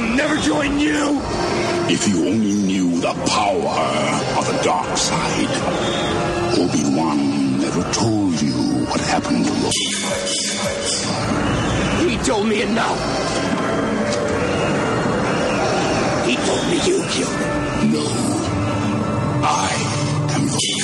I'll never join you! If you only knew the power of the dark side, Obi-Wan never told you what happened to Luke. He told me enough! He told me you killed him. No. I am Luke.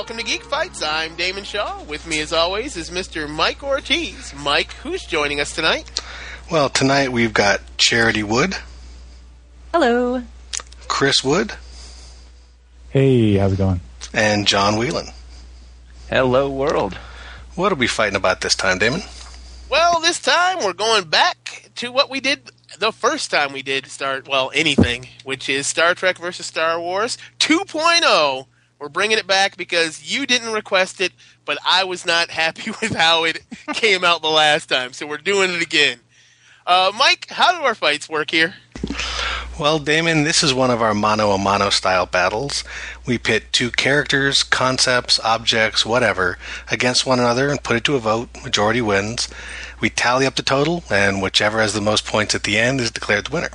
Welcome to Geek Fights. I'm Damon Shaw. With me, as always, is Mr. Mike Ortiz. Mike, who's joining us tonight? Well, tonight we've got Charity Wood, Hello. Chris Wood, Hey, how's it going? and John Whelan. Hello, world. What are we fighting about this time, Damon? Well, this time we're going back to what we did the first time we did start, well, anything, which is Star Trek versus Star Wars 2.0. We're bringing it back because you didn't request it, but I was not happy with how it came out the last time, so we're doing it again. Uh, Mike, how do our fights work here? Well, Damon, this is one of our mano a mano style battles. We pit two characters, concepts, objects, whatever, against one another and put it to a vote. Majority wins. We tally up the total, and whichever has the most points at the end is declared the winner.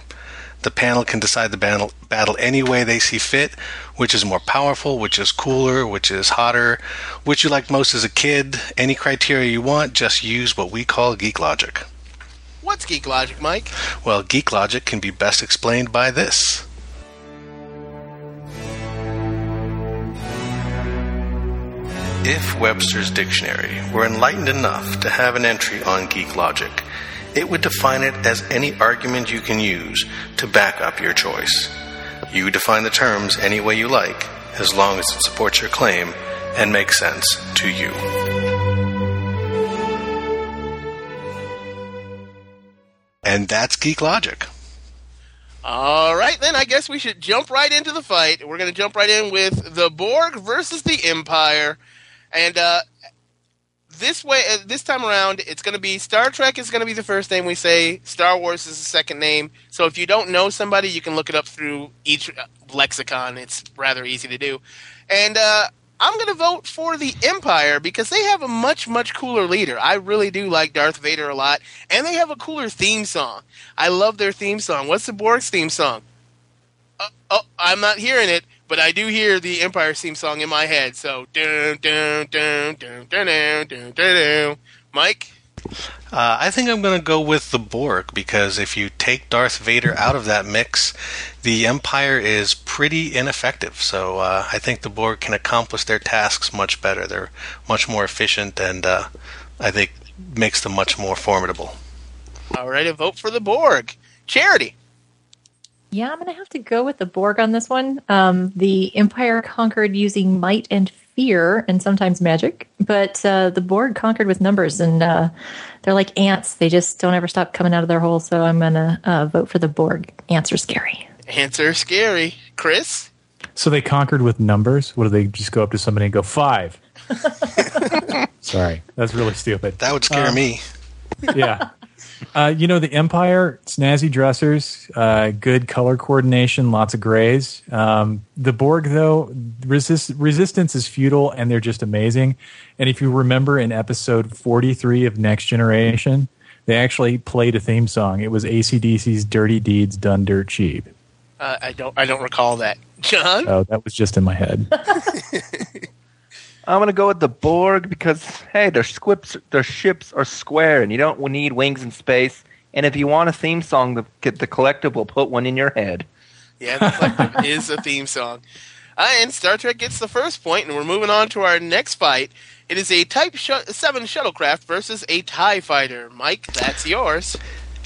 The panel can decide the battle, battle any way they see fit, which is more powerful, which is cooler, which is hotter, which you liked most as a kid. Any criteria you want, just use what we call geek logic. What's Geek Logic, Mike? Well, geek logic can be best explained by this. If Webster's dictionary were enlightened enough to have an entry on geek logic, it would define it as any argument you can use to back up your choice. You define the terms any way you like, as long as it supports your claim and makes sense to you. And that's geek logic. All right, then I guess we should jump right into the fight. We're going to jump right in with the Borg versus the Empire, and uh, this way, uh, this time around, it's going to be Star Trek is going to be the first name we say. Star Wars is the second name. So if you don't know somebody, you can look it up through each uh, lexicon. It's rather easy to do, and uh, I'm going to vote for the Empire because they have a much, much cooler leader. I really do like Darth Vader a lot, and they have a cooler theme song. I love their theme song. What's the Borg's theme song? Uh, oh, I'm not hearing it, but I do hear the Empire theme song in my head. So, dun, dun, dun, dun, dun, dun, dun, dun. Mike? Uh, I think I'm going to go with the Borg because if you take Darth Vader out of that mix, the Empire is pretty ineffective. So uh, I think the Borg can accomplish their tasks much better. They're much more efficient, and uh, I think makes them much more formidable. All right, a vote for the Borg. Charity. Yeah, I'm going to have to go with the Borg on this one. Um, the Empire conquered using might and fear and sometimes magic, but uh, the Borg conquered with numbers, and uh, they're like ants. They just don't ever stop coming out of their hole. So I'm going to uh, vote for the Borg. Answer are scary. Answer scary. Chris? So they conquered with numbers? What do they just go up to somebody and go, five? Sorry, that's really stupid. That would scare Um, me. yeah. Uh, you know, the Empire, snazzy dressers, uh, good color coordination, lots of grays. Um, the Borg, though, resist- resistance is futile and they're just amazing. And if you remember in episode 43 of Next Generation, they actually played a theme song. It was ACDC's Dirty Deeds Done Dirt Cheap. Uh, I don't. I don't recall that. John. Oh, that was just in my head. I'm gonna go with the Borg because hey, their squips, their ships are square, and you don't need wings in space. And if you want a theme song, the the collective will put one in your head. Yeah, the collective is a theme song. Uh, and Star Trek gets the first point, and we're moving on to our next fight. It is a Type sh- 7 shuttlecraft versus a TIE fighter. Mike, that's yours.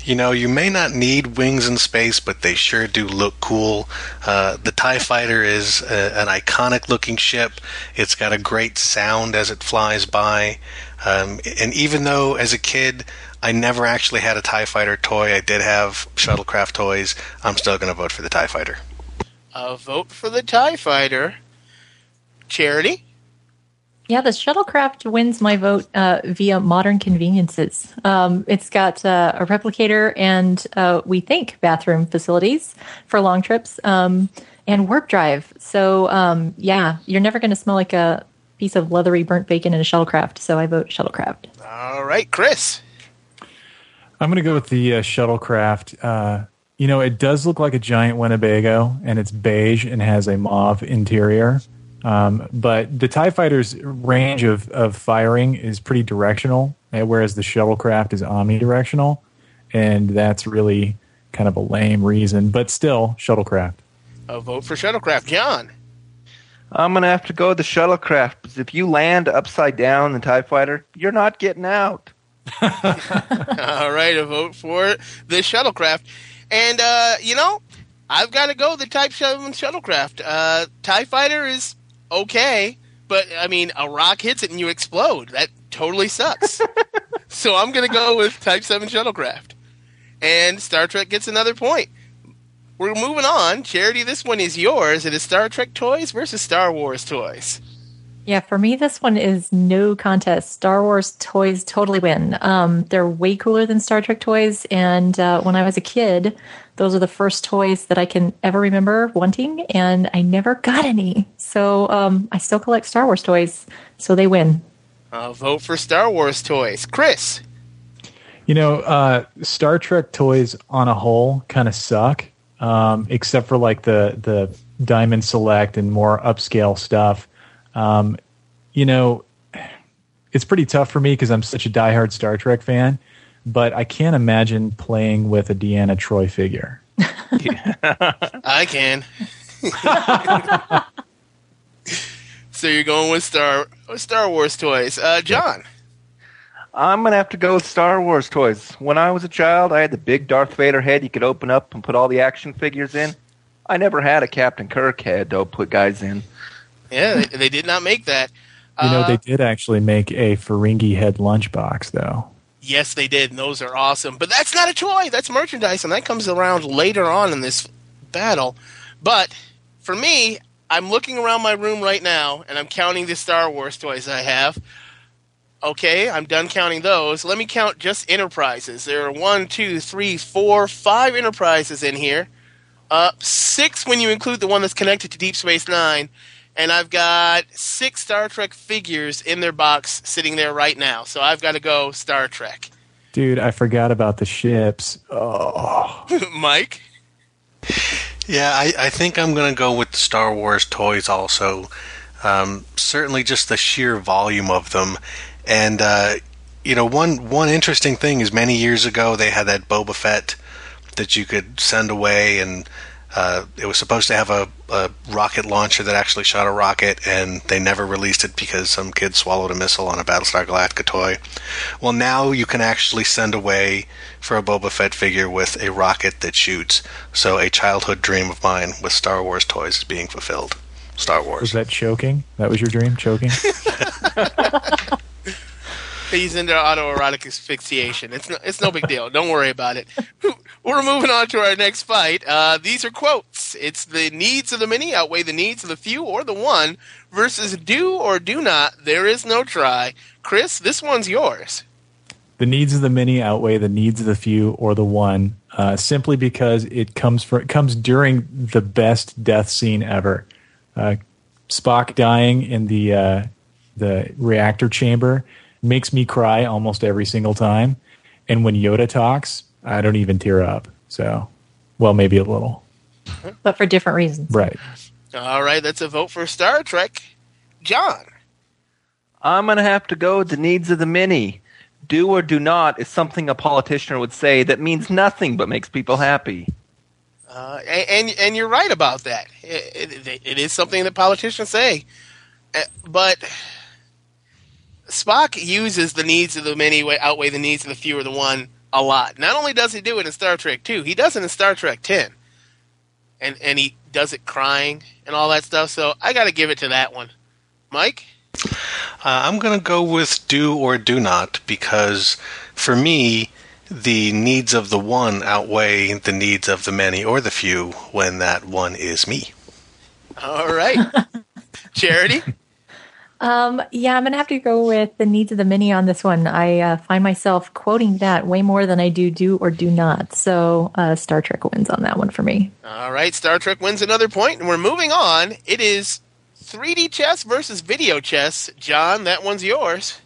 You know, you may not need wings in space, but they sure do look cool. Uh, the TIE Fighter is a, an iconic looking ship. It's got a great sound as it flies by. Um, and even though as a kid I never actually had a TIE Fighter toy, I did have shuttlecraft toys, I'm still going to vote for the TIE Fighter. A vote for the TIE fighter. Charity? Yeah, the shuttlecraft wins my vote uh, via modern conveniences. Um, it's got uh, a replicator and uh, we think bathroom facilities for long trips um, and warp drive. So um, yeah, you're never going to smell like a piece of leathery burnt bacon in a shuttlecraft. So I vote shuttlecraft. All right, Chris. I'm going to go with the uh, shuttlecraft. Uh, you know, it does look like a giant Winnebago, and it's beige and has a mauve interior. Um, but the TIE fighter's range of, of firing is pretty directional, eh, whereas the shuttlecraft is omnidirectional. And that's really kind of a lame reason, but still, shuttlecraft. A vote for shuttlecraft. John. I'm gonna have to go with the shuttlecraft because if you land upside down the Tie Fighter, you're not getting out. All right, a vote for the shuttlecraft. And, uh, you know, I've got to go the Type 7 shuttlecraft. Uh, TIE Fighter is okay, but, I mean, a rock hits it and you explode. That totally sucks. so I'm going to go with Type 7 shuttlecraft. And Star Trek gets another point. We're moving on. Charity, this one is yours. It is Star Trek toys versus Star Wars toys. Yeah, for me, this one is no contest. Star Wars toys totally win. Um, they're way cooler than Star Trek toys. And uh, when I was a kid, those are the first toys that I can ever remember wanting, and I never got any. So um, I still collect Star Wars toys, so they win. I'll vote for Star Wars toys. Chris. You know, uh, Star Trek toys on a whole kind of suck, um, except for like the the Diamond Select and more upscale stuff. Um, you know, it's pretty tough for me because I'm such a diehard Star Trek fan, but I can't imagine playing with a Deanna Troi figure. I can. so you're going with Star with Star Wars toys, uh, John. I'm gonna have to go with Star Wars toys. When I was a child, I had the big Darth Vader head you could open up and put all the action figures in. I never had a Captain Kirk head to put guys in. Yeah, they, they did not make that. You know, Uh, they did actually make a Ferengi head lunchbox, though. Yes, they did, and those are awesome. But that's not a toy; that's merchandise, and that comes around later on in this battle. But for me, I'm looking around my room right now, and I'm counting the Star Wars toys I have. Okay, I'm done counting those. Let me count just Enterprises. There are one, two, three, four, five Enterprises in here. Uh, six when you include the one that's connected to Deep Space Nine. And I've got six Star Trek figures in their box sitting there right now. So I've got to go Star Trek. Dude, I forgot about the ships. Oh, Mike? Yeah, I, I think I'm going to go with the Star Wars toys also. Um, certainly just the sheer volume of them. And, uh, you know, one, one interesting thing is many years ago they had that Boba Fett that you could send away, and uh, it was supposed to have a, a rocket launcher that actually shot a rocket, and they never released it because some kid swallowed a missile on a Battlestar Galactica toy. Well, now you can actually send away for a Boba Fett figure with a rocket that shoots. So a childhood dream of mine with Star Wars toys is being fulfilled. Star Wars. was that choking? That was your dream, choking? He's into autoerotic asphyxiation. It's no, it's no big deal. Don't worry about it. We're moving on to our next fight. Uh, these are quotes. It's the needs of the many outweigh the needs of the few or the one versus do or do not. There is no try. Chris, this one's yours. the needs of the many outweigh the needs of the few or the one, uh, simply because it comes for it comes during the best death scene ever. Uh, Spock dying in the uh, the reactor chamber makes me cry almost every single time, and when Yoda talks, I don't even tear up. So, well, maybe a little, But for different reasons. right? All right, that's a vote for Star Trek. John. I'm gonna have to go with the needs of the many. Do or do not is something a politician would say that means nothing but makes people happy. Uh, and, and and you're right about that. It, it, it is something that politicians say, Uh, but Spock uses the needs of the many outweigh the needs of the few or the one a lot. Not only does he do it in Star Trek Two, he does it in Star Trek Ten, and and he does it crying and all that stuff. So I got to give it to that one, Mike. Uh, I'm going to go with do or do not because for me, the needs of the one outweigh the needs of the many or the few when that one is me. All right, Charity. Um, yeah, I'm gonna have to go with the needs of the mini on this one. I uh, find myself quoting that way more than I do do or do not. So uh, Star Trek wins on that one for me. All right, Star Trek wins another point, and we're moving on. It is 3D chess versus video chess. John, that one's yours.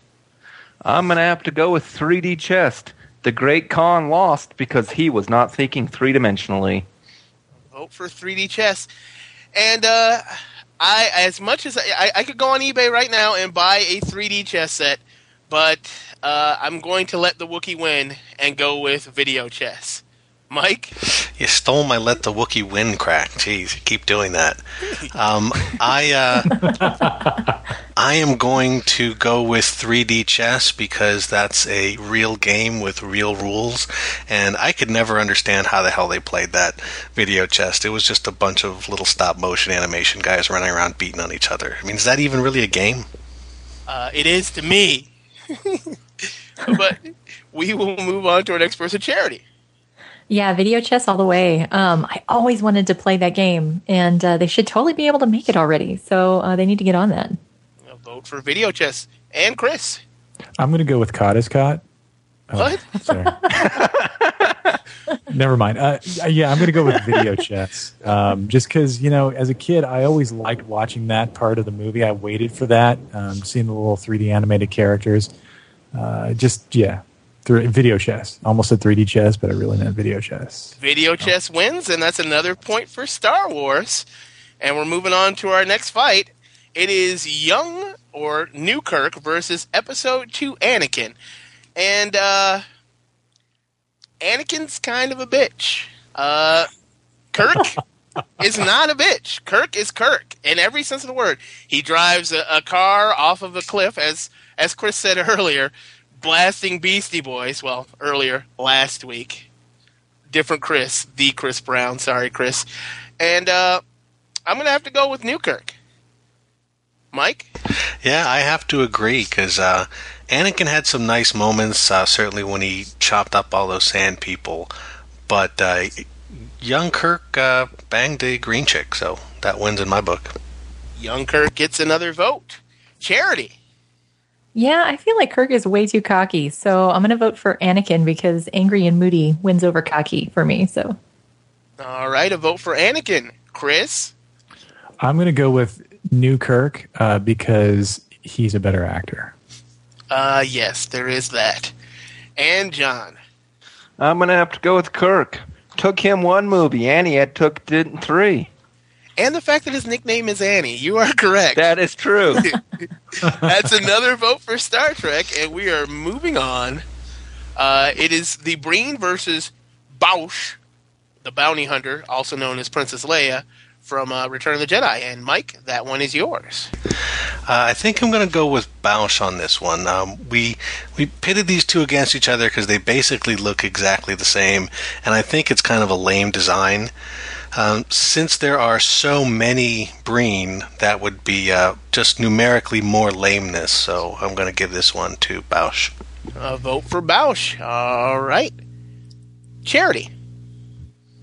I'm going to have to go with 3D chess. The Great Khan lost because he was not thinking three dimensionally. Vote for 3D chess. And uh, I, as much as I, I could go on eBay right now and buy a 3D chess set, but uh, I'm going to let the Wookiee win and go with video chess. Mike? You stole my "Let the Wookiee Win" crack. Jeez, you keep doing that. Um, I uh, I am going to go with 3D chess because that's a real game with real rules, and I could never understand how the hell they played that video chess. It was just a bunch of little stop motion animation guys running around beating on each other. I mean, is that even really a game? Uh, it is to me. but we will move on to our next person, Charity. Yeah, video chess all the way. Um, I always wanted to play that game, and uh, they should totally be able to make it already. So uh, they need to get on that. I'll vote for video chess. And Chris. I'm going to go with Cot is Cot. Oh, What? Sorry. Never mind. Uh, yeah, I'm going to go with video chess. Um, just because, you know, as a kid, I always liked watching that part of the movie. I waited for that, um, seeing the little 3D animated characters. Uh, just, yeah, Video chess. Almost said 3D chess, but I really meant video chess. Video chess wins, and that's another point for Star Wars. And we're moving on to our next fight. It is Young or New Kirk versus Episode 2 Anakin. And uh, Anakin's kind of a bitch. Uh, Kirk is not a bitch. Kirk is Kirk in every sense of the word. He drives a, a car off of a cliff, as as Chris said earlier, blasting Beastie Boys. Well, earlier last week, different Chris, the Chris Brown. Sorry, Chris. And uh, I'm gonna have to go with New Kirk. Mike, Yeah, I have to agree because uh, Anakin had some nice moments. Uh, certainly when he chopped up all those sand people, but uh, young Kirk uh, banged a green chick, so that wins in my book. young Kirk gets another vote. Charity. Yeah, I feel like Kirk is way too cocky, so I'm going to vote for Anakin because angry and moody wins over cocky for me. So All right, a vote for Anakin. Chris. I'm going to go with New Kirk uh, because he's a better actor. Uh, yes, there is that. And John. I'm going to have to go with Kirk. Took him one movie, Annie had took did three. And the fact that his nickname is Annie. You are correct. That is true. That's another vote for Star Trek, and we are moving on. Uh, it is the Breen versus Boushh, the bounty hunter, also known as Princess Leia from uh, Return of the Jedi. And Mike, that one is yours. Uh, I think I'm going to go with Boushh on this one. Um, we we pitted these two against each other because they basically look exactly the same, and I think it's kind of a lame design. Um, since there are so many Breen, that would be uh, just numerically more lameness. So I'm going to give this one to Boushh. A vote for Boushh. All right. Charity.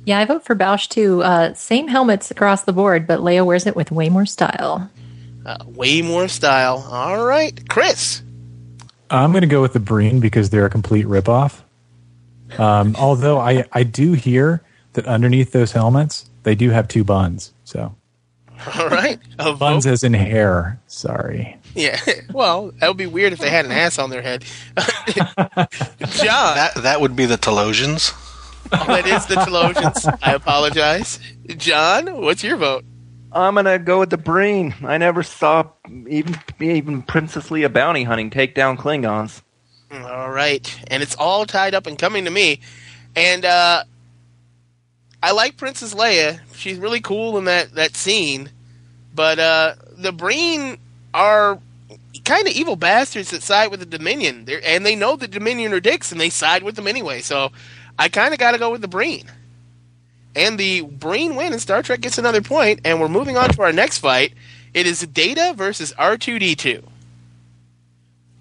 yeah, I vote for Boushh too. Uh, same helmets across the board, but Leia wears it with way more style. Uh, way more style. All right. Chris. I'm going to go with the Breen because they're a complete ripoff. Um, although I, I do hear that underneath those helmets, they do have two buns. So All right. A buns vote. as in hair. Sorry. Yeah. Well, that would be weird if they had an ass on their head. John. That that would be the Talosians. that is the Talosians. I apologize. John, what's your vote? I'm gonna go with the Breen. I never saw even even Princess Leia bounty hunting take down Klingons. All right. And it's all tied up and coming to me. And uh, I like Princess Leia. She's really cool in that, that scene. But uh, the Breen are kind of evil bastards that side with the Dominion. They're, and they know the Dominion are dicks and they side with them anyway. So I kind of got to go with the Breen. And the Breen win and Star Trek gets another point, and we're moving on to our next fight. It is Data versus R2D2.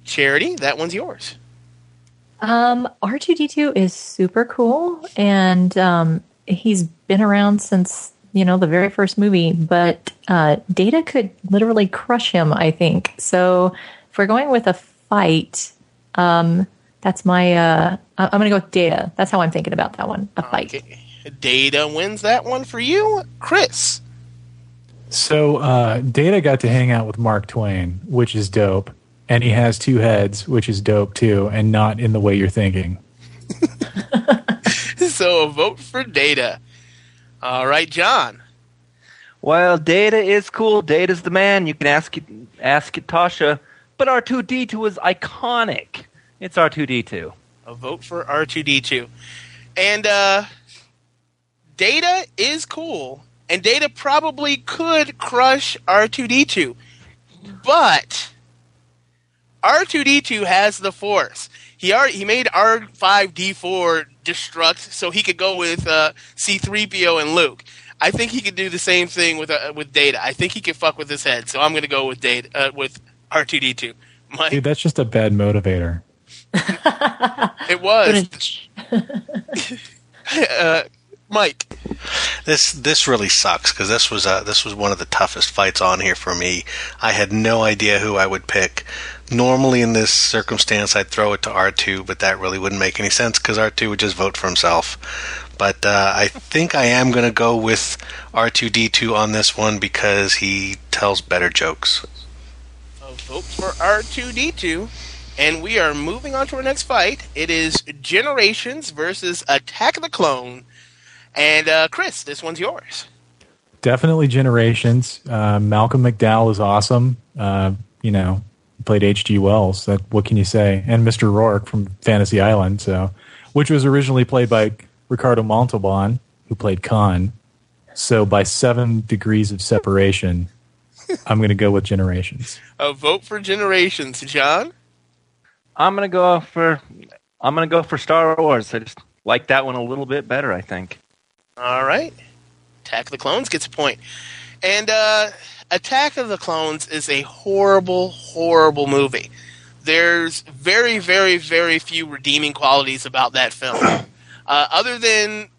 Charity, that one's yours. Um, R2D2 is super cool, and um, he's been around since you know, the very first movie, but uh, Data could literally crush him, I think. So if we're going with a fight, um, that's my, uh, I- I'm going to go with Data. That's how I'm thinking about that one, a fight. Okay. Data wins that one for you, Chris. So uh, Data got to hang out with Mark Twain, which is dope, and he has two heads, which is dope too, and not in the way you're thinking. So a vote for Data. All right, John. Well, Data is cool. Data's the man. You can ask it, ask it, Tasha. But R2D2 is iconic. It's R2D2. A vote for R2D2. And uh Data is cool. And Data probably could crush R2D2. But R2D2 has the force. He already he made R5D4 destruct so he could go with uh, C3PO and Luke. I think he could do the same thing with uh, with Data. I think he could fuck with his head. So I'm going to go with Data uh, with R2D2. My, Dude, that's just a bad motivator. it was uh, Mike. This this really sucks because this was uh, this was one of the toughest fights on here for me. I had no idea who I would pick. Normally in this circumstance, I'd throw it to R2, but that really wouldn't make any sense because R2 would just vote for himself. But uh, I think I am going to go with R2D2 on this one because he tells better jokes. A vote for R2D2. And we are moving on to our next fight. It is Generations versus Attack of the Clone. And uh, Chris, this one's yours. Definitely Generations. Uh, Malcolm McDowell is awesome. Uh, you know, he played H.G. Wells. That what can you say? And Mr. Roarke from Fantasy Island. So, which was originally played by Ricardo Montalban, who played Khan. So, by seven degrees of separation, I'm going to go with Generations. A vote for Generations. John? I'm gonna go for I'm gonna go for Star Wars. I just like that one a little bit better. I think. All right. Attack of the Clones gets a point. And uh, Attack of the Clones is a horrible, horrible movie. There's very, very, very few redeeming qualities about that film. Uh, other than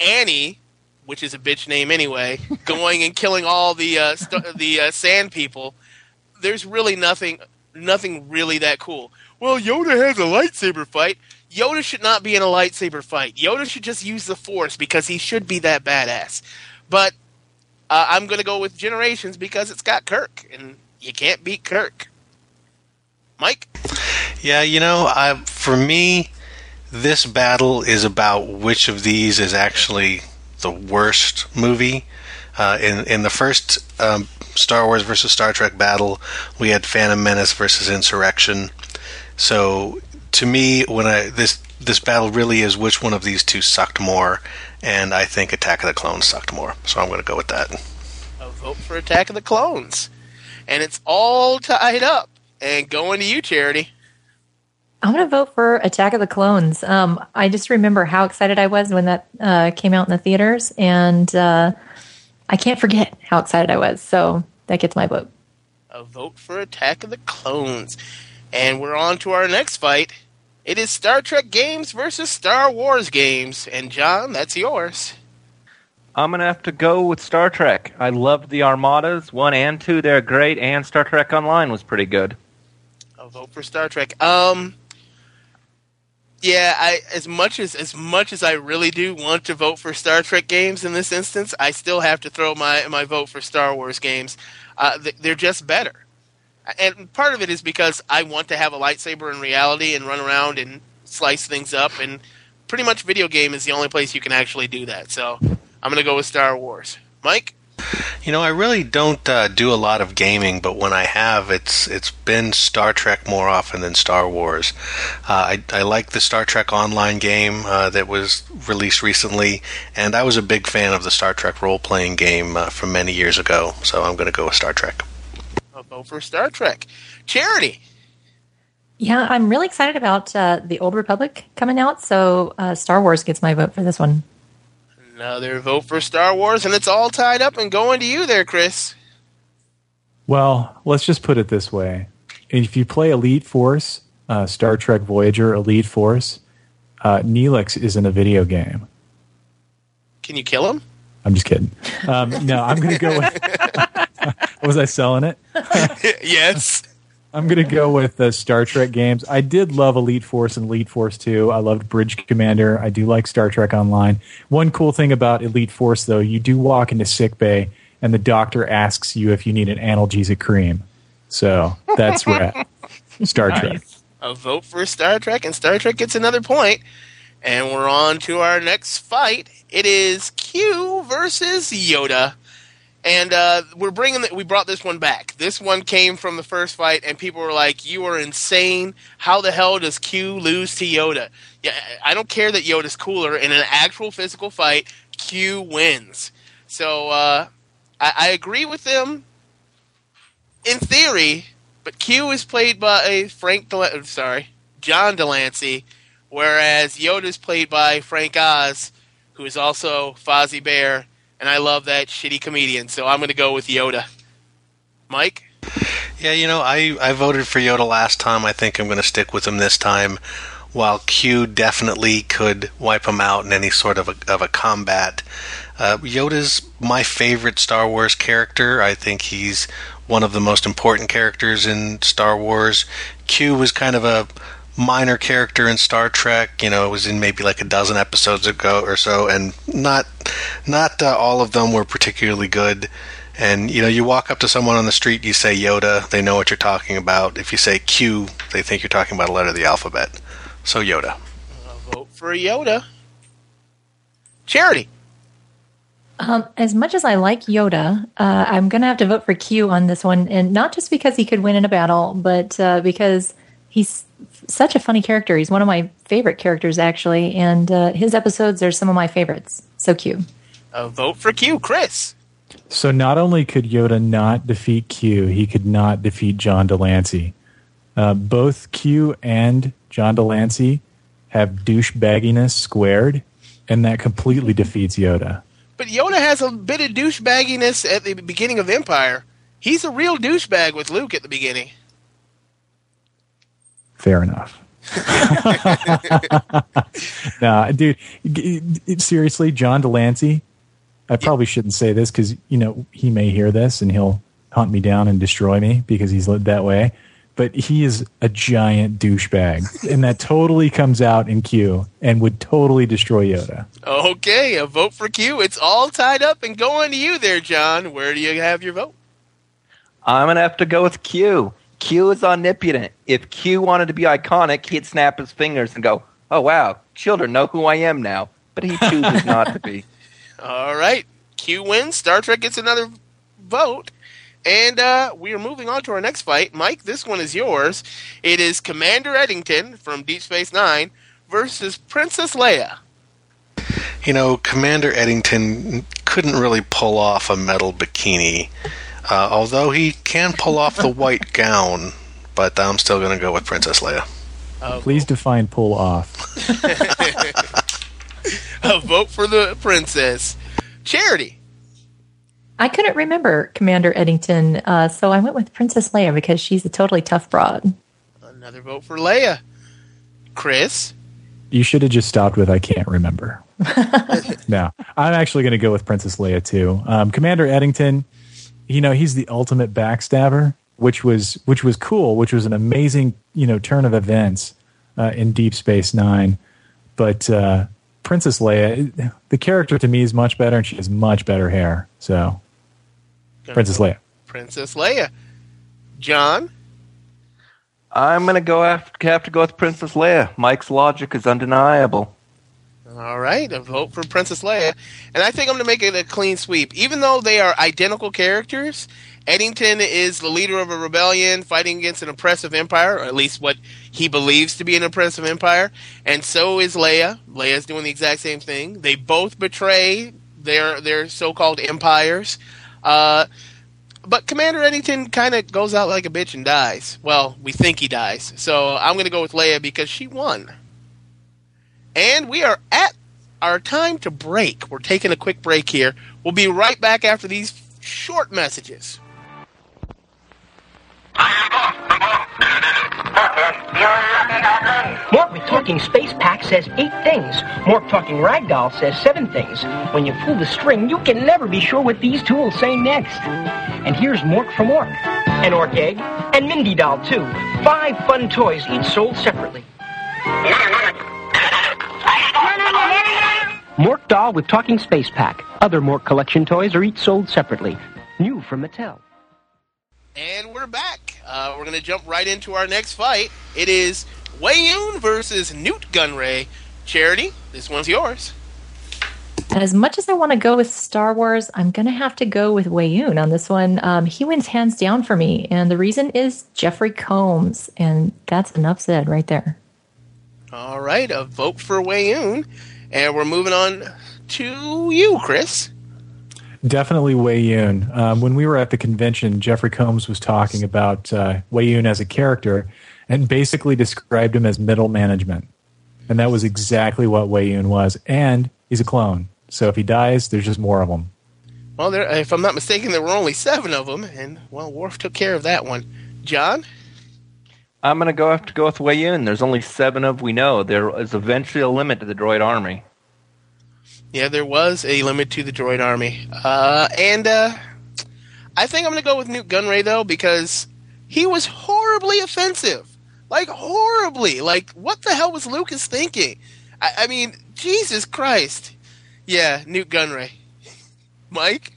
Annie, which is a bitch name anyway, going and killing all the uh, st- the uh, sand people, there's really nothing, nothing really that cool. Well, Yoda has a lightsaber fight. Yoda should not be in a lightsaber fight. Yoda should just use the Force because he should be that badass. But uh, I'm going to go with Generations because it's got Kirk, and you can't beat Kirk. Mike? Yeah, you know, I, for me, this battle is about which of these is actually the worst movie. Uh, in in the first um, Star Wars versus Star Trek battle, we had Phantom Menace versus Insurrection. So to me, when I this this battle really is which one of these two sucked more, and I think Attack of the Clones sucked more. So I'm going to go with that. A vote for Attack of the Clones. And it's all tied up. And going to you, Charity. I'm going to vote for Attack of the Clones. Um, I just remember how excited I was when that uh, came out in the theaters, and uh, I can't forget how excited I was. So that gets my vote. A vote for Attack of the Clones. And we're on to our next fight. It is Star Trek games versus Star Wars games. And John, that's yours. I'm gonna have to go with Star Trek. I loved the Armadas one and two; they're great, and Star Trek Online was pretty good. A vote for Star Trek. Um, yeah, I as much as as much as I really do want to vote for Star Trek games in this instance, I still have to throw my my vote for Star Wars games. Uh, th- they're just better, and part of it is because I want to have a lightsaber in reality and run around and slice things up, and pretty much video game is the only place you can actually do that. So I'm going to go with Star Wars. Mike. You know, I really don't uh, do a lot of gaming, but when I have, it's it's been Star Trek more often than Star Wars. Uh, I, I like the Star Trek Online game uh, that was released recently, and I was a big fan of the Star Trek role playing game uh, from many years ago. So I'm going to go with Star Trek. A vote for Star Trek. Charity. Yeah, I'm really excited about uh, the Old Republic coming out. So uh, Star Wars gets my vote for this one. Another vote for Star Wars, and it's all tied up and going to you there, Chris. Well, let's just put it this way: if you play Elite Force, uh, Star Trek Voyager Elite Force, uh, Neelix is in a video game. Can you kill him? I'm just kidding. Um, no, I'm going to go with. was I selling it? yes. I'm going to go with the Star Trek games. I did love Elite Force and Elite Force 2. I loved Bridge Commander. I do like Star Trek Online. One cool thing about Elite Force, though, you do walk into sick bay and the doctor asks you if you need an analgesic cream. So that's right. Star Trek. A vote for Star Trek, and Star Trek gets another point. And we're on to our next fight. It is Q versus Yoda. And uh, we're bringing the, we brought this one back. This one came from the first fight, and people were like, "You are insane! How the hell does Q lose to Yoda?" Yeah, I don't care that Yoda's cooler. In an actual physical fight, Q wins. So uh, I, I agree with them in theory, but Q is played by Frank. Del- sorry, John de Lancie, whereas Yoda is played by Frank Oz, who is also Fozzie Bear, and I love that shitty comedian. So I'm going to go with Yoda. Mike. Yeah, you know, I, I voted for Yoda last time. I think I'm going to stick with him this time. While Q definitely could wipe him out in any sort of a, of a combat, uh, Yoda's my favorite Star Wars character. I think he's one of the most important characters in Star Wars. Q was kind of a minor character in Star Trek. You know, it was in maybe like a dozen episodes ago or so, and not not uh, all of them were particularly good. And you know, you walk up to someone on the street, you say Yoda, they know what you're talking about. If you say Q, they think you're talking about a letter of the alphabet. So Yoda. I'll vote for Yoda. Charity. Um, as much as I like Yoda, uh, I'm going to have to vote for Q on this one, and not just because he could win in a battle, but uh, because he's such a funny character. He's one of my favorite characters, actually, and uh, his episodes are some of my favorites. So Q. A vote for Q. Chris. So not only could Yoda not defeat Q, he could not defeat John de Lancie. Uh, both Q and John de Lancie have douchebagginess squared, and that completely defeats Yoda. But Yoda has a bit of douchebagginess at the beginning of Empire. He's a real douchebag with Luke at the beginning. Fair enough. nah, dude. g- g- Seriously, John de Lancie. I probably shouldn't say this because you know he may hear this and he'll hunt me down and destroy me because he's lived that way. But he is a giant douchebag, and that totally comes out in Q and would totally destroy Yoda. Okay, a vote for Q. It's all tied up and going to you there, John. Where do you have your vote? I'm gonna have to go with Q. Q is omnipotent. If Q wanted to be iconic, he'd snap his fingers and go, "Oh wow, children know who I am now." But he chooses not to be. All right, Q wins. Star Trek gets another vote. And uh, we are moving on to our next fight. Mike, this one is yours. It is Commander Eddington from Deep Space Nine versus Princess Leia. You know, Commander Eddington couldn't really pull off a metal bikini, uh, although he can pull off the white gown. But I'm still going to go with Princess Leia. Please define pull off. A vote for the princess. Charity. I couldn't remember Commander Eddington, uh, so I went with Princess Leia because she's a totally tough broad. Another vote for Leia. Chris. You should have just stopped with "I can't remember." no, I'm actually going to go with Princess Leia too. Um, Commander Eddington, you know, he's the ultimate backstabber, which was which was cool, which was an amazing you know turn of events uh, in Deep Space Nine. But uh, Princess Leia, the character to me is much better, and she has much better hair. So, Princess Leia. Princess Leia. John. I'm gonna go have, have to go with Princess Leia. Mike's logic is undeniable. All right, a vote for Princess Leia. And I think I'm going to make it a clean sweep. Even though they are identical characters, Eddington is the leader of a rebellion fighting against an oppressive empire, or at least what he believes to be an oppressive empire. And so is Leia. Leia's doing the exact same thing. They both betray their their so-called empires. Uh, but Commander Eddington kind of goes out like a bitch and dies. Well, we think he dies. So I'm going to go with Leia because she won. And we are at our time to break. We're taking a quick break here. We'll be right back after these short messages. What? Talking Space Pack says eight things. Mork Talking Ragdoll says seven things. When you pull the string, you can never be sure what these two will say next. And here's Mork from Ork. An Ork egg, and Mindy Doll, too. Five fun toys, each sold separately. Mork Doll with Talking Space Pack. Other Mork collection toys are each sold separately. New from Mattel. And we're back. Uh, we're going to jump right into our next fight. It is Weyoun versus Nute Gunray. Charity, this one's yours. As much as I want to go with Star Wars, I'm going to have to go with Weyoun on this one. Um, he wins hands down for me, and the reason is Jeffrey Combs, and that's enough said right there. All right, a vote for Weyoun. And we're moving on to you, Chris. Definitely Yun. Um, when we were at the convention, Jeffrey Combs was talking about uh, Yun as a character and basically described him as middle management. And that was exactly what Yun was. And he's a clone. So if he dies, there's just more of them. Well, there, if I'm not mistaken, there were only seven of them, and well, Worf took care of that one. John, I'm going to go have to go with Weyoun. There's only seven of we know. There is eventually a limit to the droid army. yeah, there was a limit to the droid army, uh, and uh, I think I'm going to go with Nute Gunray though because he was horribly offensive, like horribly. Like, what the hell was Lucas thinking? I, I mean, Jesus Christ. Yeah, Nute Gunray. Mike.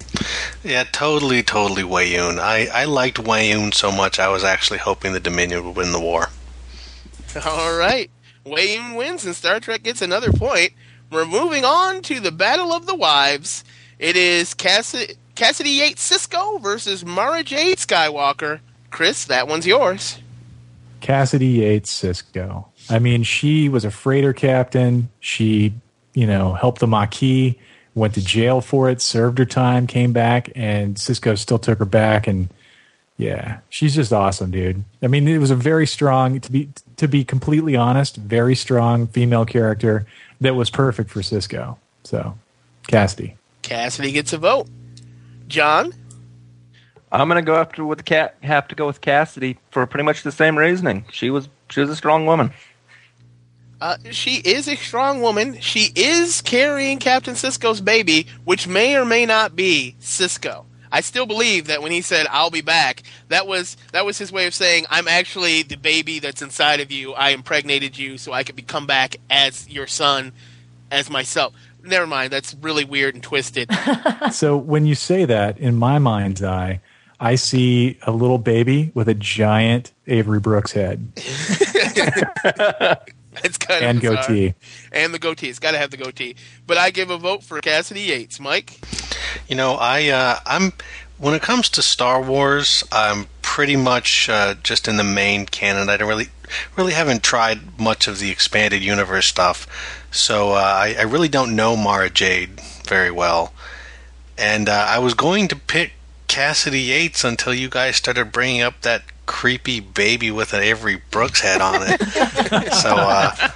Yeah, totally, totally Weyoun. I, I liked Weyoun so much I was actually hoping the Dominion would win the war. All right. Wayne wins and Star Trek gets another point. We're moving on to the Battle of the Wives. It is Cassidy, Cassidy Yates Sisko versus Mara Jade Skywalker. Chris, that one's yours. Cassidy Yates Sisko. I mean, she was a freighter captain. She, you know, helped the Maquis, went to jail for it, served her time, came back, and Sisko still took her back. And yeah, she's just awesome, dude. I mean, it was a very strong, to be to be completely honest, very strong female character that was perfect for Sisko. So, Cassidy. Cassidy gets a vote. John, I'm going to go after with the Cat. Have to go with Cassidy for pretty much the same reasoning. She was she was a strong woman. Uh, she is a strong woman. She is carrying Captain Sisko's baby, which may or may not be Sisko. I still believe that when he said "I'll be back," that was that was his way of saying I'm actually the baby that's inside of you. I impregnated you so I could become back as your son, as myself. Never mind. That's really weird and twisted. So when you say that, in my mind's eye, I see a little baby with a giant Avery Brooks head It's kind and of bizarre. goatee. and the goatee. It's got to have the goatee. But I give a vote for Cassidy Yates. Mike. You know, I uh, I'm when it comes to Star Wars, I'm pretty much uh, just in the main canon. I don't really really haven't tried much of the expanded universe stuff, so uh, I, I really don't know Mara Jade very well. And uh, I was going to pick Cassidy Yates until you guys started bringing up that creepy baby with an Avery Brooks head on it. so, uh,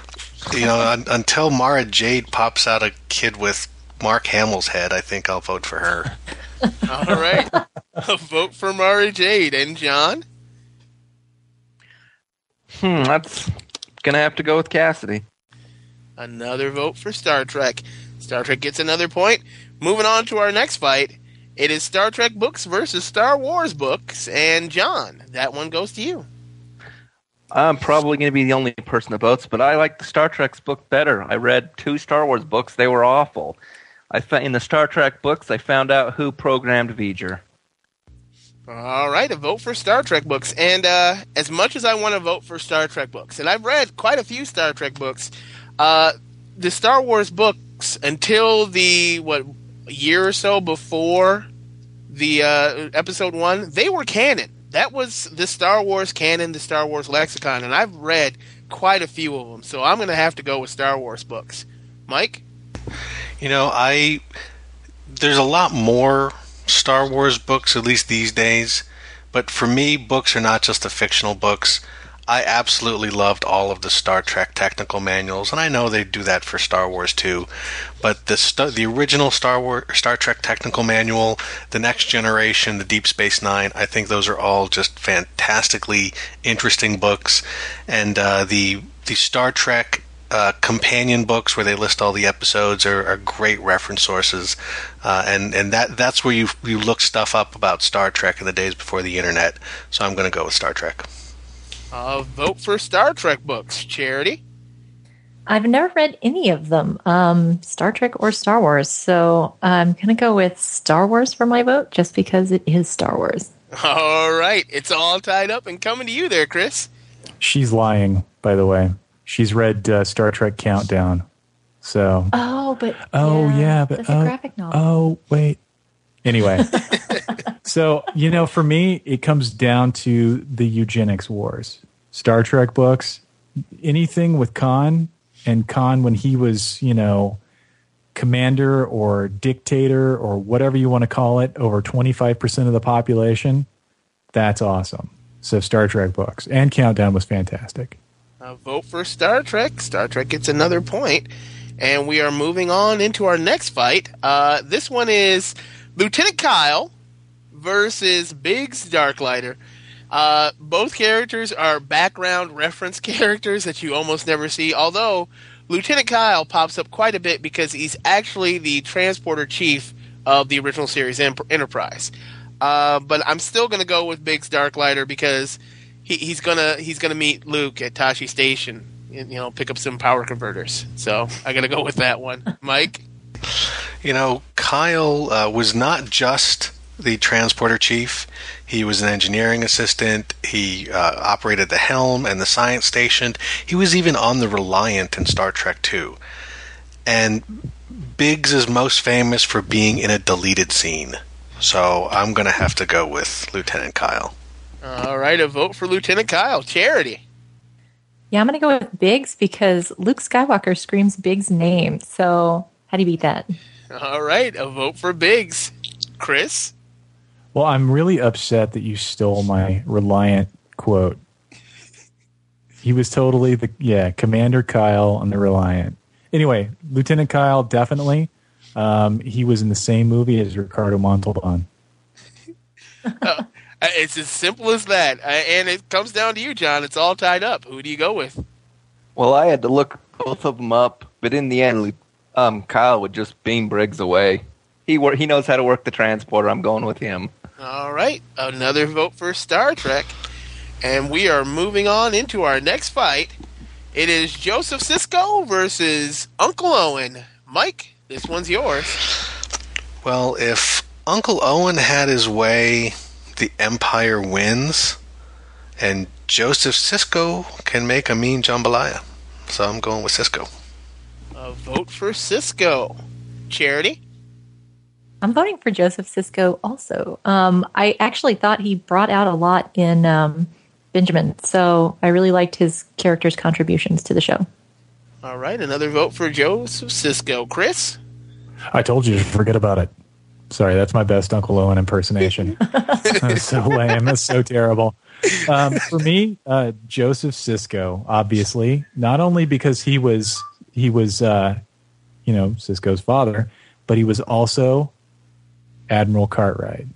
you know, un- until Mara Jade pops out a kid with Mark Hamill's head, I think I'll vote for her. All right. a vote for Mara Jade and John. Hmm, that's gonna have to go with Cassidy. Another vote for Star Trek. Star Trek gets another point. Moving on to our next fight. It is Star Trek books versus Star Wars books. And John, that one goes to you. I'm probably going to be the only person that votes, but I like the Star Trek's book better. I read two Star Wars books; they were awful. I fa- in the Star Trek books, I found out who programmed V'ger. All right, a vote for Star Trek books. And uh, as much as I want to vote for Star Trek books, and I've read quite a few Star Trek books, uh, the Star Wars books until the what a year or so before the uh, episode one, they were canon. That was the Star Wars canon, the Star Wars lexicon, and I've read quite a few of them. So I'm going to have to go with Star Wars books. Mike. You know, I there's a lot more Star Wars books, at least these days. But for me, books are not just the fictional books. I absolutely loved all of the Star Trek technical manuals, and I know they do that for Star Wars too. But the st- the original Star Wars Star Trek technical manual, the Next Generation, the Deep Space Nine, I think those are all just fantastically interesting books, and uh, the the Star Trek uh, companion books where they list all the episodes are, are great reference sources, uh, and and that that's where you you look stuff up about Star Trek in the days before the internet. So I'm going to go with Star Trek. Uh, vote for Star Trek books. Charity. I've never read any of them, um, Star Trek or Star Wars. So I'm going to go with Star Wars for my vote just because it is Star Wars. All right, it's all tied up and coming to you there, Chris. She's lying, by the way. She's read uh, Star Trek Countdown. So. Oh, but. Oh yeah, but that's a oh, graphic novel. oh wait. Anyway, so you know, for me, it comes down to the eugenics wars. Star Trek books, anything with Khan and Khan when he was, you know, commander or dictator or whatever you want to call it, over twenty five percent of the population. That's awesome. So Star Trek books and Countdown was fantastic. Uh, vote for Star Trek. Star Trek gets another point. And we are moving on into our next fight. Uh, this one is Lieutenant Kyle versus Biggs Darklighter. Uh, both characters are background reference characters that you almost never see, although Lieutenant Kyle pops up quite a bit because he's actually the transporter chief of the original series Enterprise. Uh, but I'm still going to go with Biggs Darklighter because he, he's gonna he's gonna meet Luke at Tosche Station. And, you know, pick up some power converters. So I got to go with that one, Mike. You know, Kyle uh, was not just the transporter chief. He was an engineering assistant. He uh, operated the helm and the science station. He was even on the Reliant in Star Trek II. And Biggs is most famous for being in a deleted scene. So I'm going to have to go with Lieutenant Kyle. All right, a vote for Lieutenant Kyle. Charity. Yeah, I'm going to go with Biggs because Luke Skywalker screams Biggs' name. So how do you beat that? All right, a vote for Biggs. Chris? Well, I'm really upset that you stole my Reliant quote. He was totally the yeah Commander Kyle on the Reliant. Anyway, Lieutenant Kyle definitely. Um, he was in the same movie as Ricardo Montalban. uh, it's as simple as that, uh, and it comes down to you, John. It's all tied up. Who do you go with? Well, I had to look both of them up, but in the end, um, Kyle would just beam Briggs away. He wor- he knows how to work the transporter. I'm going with him. All right, another vote for Star Trek, and we are moving on into our next fight. It is Joseph Sisko versus Uncle Owen. Mike, this one's yours. Well, if Uncle Owen had his way, the Empire wins, and Joseph Sisko can make a mean jambalaya. So I'm going with Sisko. A vote for Sisko. Charity? I'm voting for Joseph Sisko also. Um, I actually thought he brought out a lot in um, Benjamin, so I really liked his character's contributions to the show. All right, another vote for Joseph Sisko. Chris? I told you to forget about it. Sorry, that's my best Uncle Owen impersonation. that's so lame. That's so terrible. Um, for me, uh, Joseph Sisko, obviously, not only because he was he was uh, you know Sisko's father, but he was also Admiral Cartwright.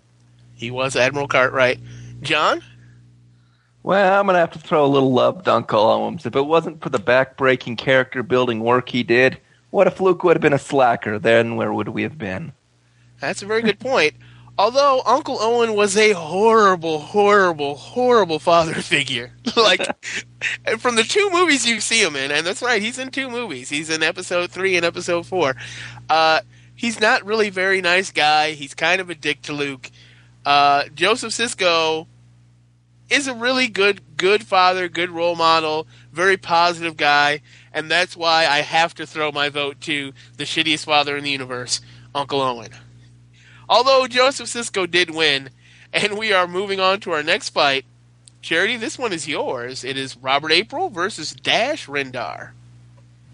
He was Admiral Cartwright. John? Well, I'm going to have to throw a little love to Uncle Owens. If it wasn't for the back-breaking character-building work he did, what if Luke would have been a slacker? Then where would we have been? That's a very good point. Although Uncle Owen was a horrible, horrible, horrible father figure. like, from the two movies you see him in, and that's right, he's in two movies. He's in episode three and episode four. Uh, he's not really very nice guy. He's kind of a dick to Luke. Uh, Joseph Sisko is a really good good father, good role model, very positive guy, and that's why I have to throw my vote to the shittiest father in the universe, Uncle Owen. Although Joseph Sisko did win, and we are moving on to our next fight. Charity, this one is yours. It is Robert April versus Dash Rendar.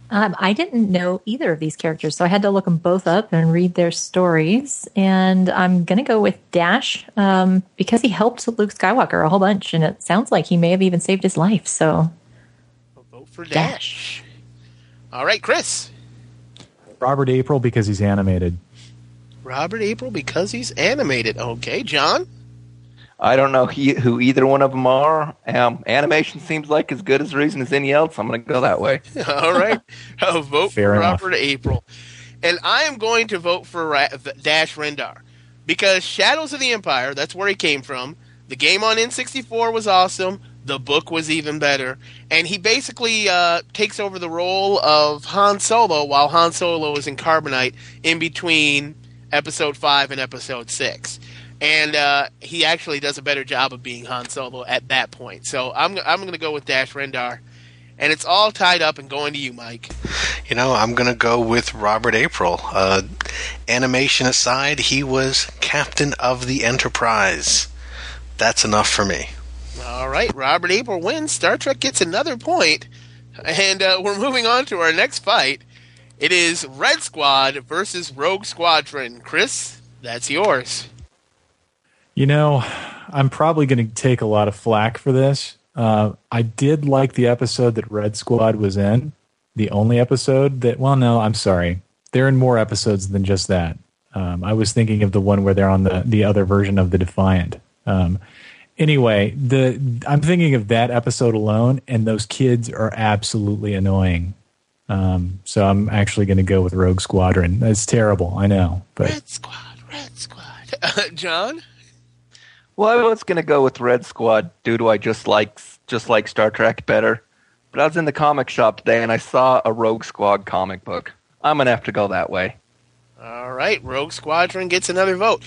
Um, I didn't know either of these characters, so I had to look them both up and read their stories. And I'm going to go with Dash um, because he helped Luke Skywalker a whole bunch, and it sounds like he may have even saved his life. So, I'll vote for Dash. Dash. All right, Chris. Robert April because he's animated. Robert April because he's animated. Okay, John. I don't know he, who either one of them are. Um, animation seems like as good as reason as any else. I'm going to go that way. All right. I'll vote Fair for enough. Robert April. And I am going to vote for Ra- Dash Rendar. Because Shadows of the Empire, that's where he came from. The game on N64 was awesome. The book was even better. And he basically uh, takes over the role of Han Solo while Han Solo is in Carbonite in between episode 5 and episode 6. And uh, he actually does a better job of being Han Solo at that point. So I'm, I'm going to go with Dash Rendar. And it's all tied up and going to you, Mike. You know, I'm going to go with Robert April. Uh, animation aside, he was captain of the Enterprise. That's enough for me. All right, Robert April wins. Star Trek gets another point, and uh, we're moving on to our next fight. It is Red Squad versus Rogue Squadron. Chris, that's yours. You know, I'm probably going to take a lot of flack for this. Uh, I did like the episode that Red Squad was in. The only episode that, well, no, I'm sorry. They're in more episodes than just that. Um, I was thinking of the one where they're on the, the other version of the Defiant. Um, anyway, the I'm thinking of that episode alone, and those kids are absolutely annoying. Um, so I'm actually going to go with Rogue Squadron. That's terrible, I know, but Red Squad, Red Squad. Uh, John? Well, I was going to go with Red Squad due to I just like just like Star Trek better. But I was in the comic shop today and I saw a Rogue Squad comic book. I'm going to have to go that way. All right, Rogue Squadron gets another vote.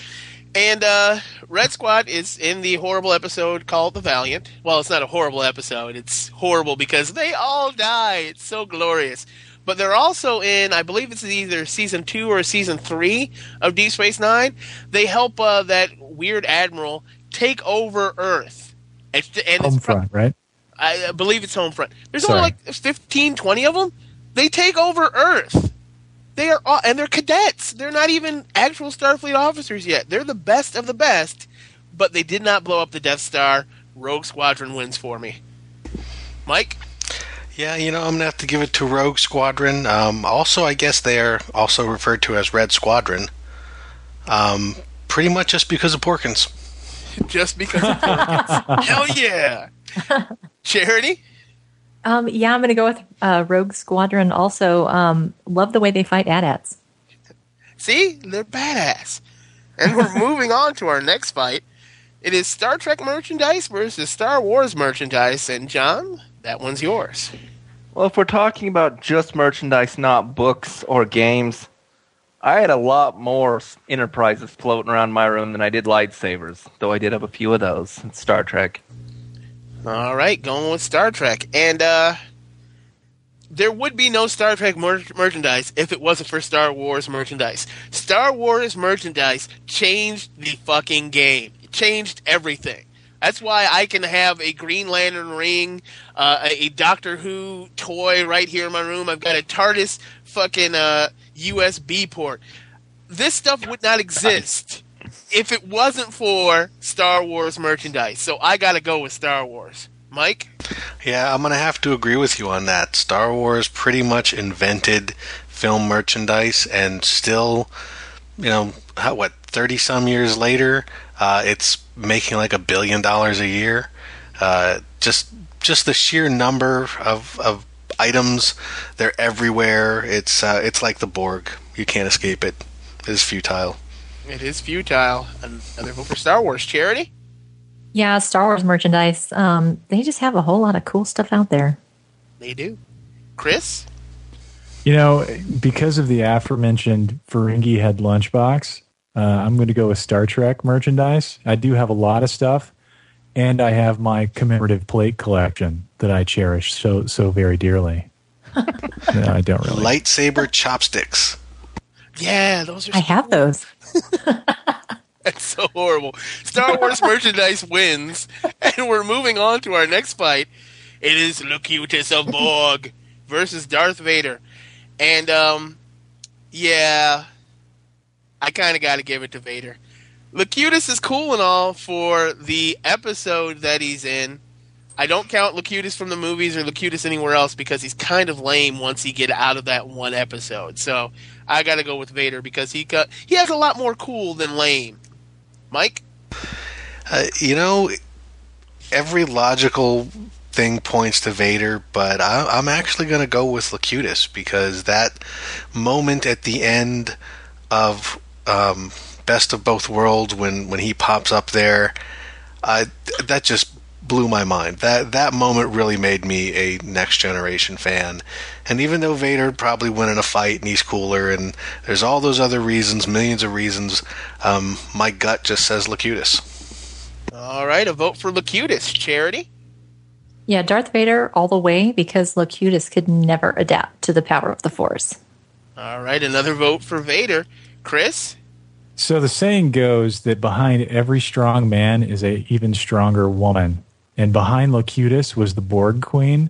And uh, Red Squad is in the horrible episode called The Valiant. Well, it's not a horrible episode. It's horrible because they all die. It's so glorious. But they're also in, I believe it's either season two or season three of Deep Space Nine. They help uh, that weird admiral take over Earth. And, and pro- Homefront, right? I believe it's Homefront. There's Sorry. only like 15, 20 of them. They take over Earth. They are, all, and they're cadets. They're not even actual Starfleet officers yet. They're the best of the best, but they did not blow up the Death Star. Rogue Squadron wins for me. Mike, Yeah, you know, I'm going to have to give it to Rogue Squadron. Um, also, I guess they are also referred to as Red Squadron. Um, pretty much just because of Porkins. just because of Porkins. Hell yeah! Charity, Um, yeah, I'm going to go with uh, Rogue Squadron. Also, um, love the way they fight AT-ATs. see, they're badass. And we're moving on to our next fight. It is Star Trek merchandise versus Star Wars merchandise, and John, that one's yours. Well, if we're talking about just merchandise, not books or games, I had a lot more enterprises floating around my room than I did lightsabers, though I did have a few of those in Star Trek. All right, going with Star Trek, and uh, there would be no Star Trek mer- merchandise if it wasn't for Star Wars merchandise. Star Wars merchandise changed the fucking game. It changed everything. That's why I can have a Green Lantern ring, uh, a, a Doctor Who toy right here in my room. I've got a TARDIS fucking uh, USB port. This stuff would not exist if it wasn't for Star Wars merchandise. So I got to go with Star Wars. Mike? Yeah, I'm going to have to agree with you on that. Star Wars pretty much invented film merchandise, and still, you know, how, what, 30 some years later, uh, it's making like a billion dollars a year. Uh, just just the sheer number of, of items, they're everywhere. It's uh, it's like the Borg. You can't escape it. It is futile. It is futile. Another vote for Star Wars. Charity? Yeah, Star Wars merchandise. Um, they just have a whole lot of cool stuff out there. They do. Chris? You know, because of the aforementioned Ferengi head lunchbox, uh, I'm going to go with Star Trek merchandise. I do have a lot of stuff, and I have my commemorative plate collection that I cherish so so very dearly. no, I don't really. Lightsaber chopsticks. Yeah, those are I have those. That's so horrible. Star Wars merchandise wins, and we're moving on to our next fight. It is Locutus of Borg versus Darth Vader, and um, yeah, I kind of got to give it to Vader. Locutus is cool and all for the episode that he's in. I don't count Locutus from the movies or Locutus anywhere else because he's kind of lame once he get out of that one episode. So I got to go with Vader because he got he has a lot more cool than lame. Mike? Uh, you know, every logical thing points to Vader, but I, I'm actually going to go with Locutus because that moment at the end of um, Best of Both Worlds when, when he pops up there, uh, that just blew my mind. That that moment really made me a next generation fan. And even though Vader probably win in a fight and he's cooler, and there's all those other reasons, millions of reasons, um, my gut just says Locutus. All right, a vote for Locutus. Charity? Yeah, Darth Vader all the way because Locutus could never adapt to the power of the Force. All right, another vote for Vader. Chris? So the saying goes that behind every strong man is a even stronger woman, and behind Locutus was the Borg Queen.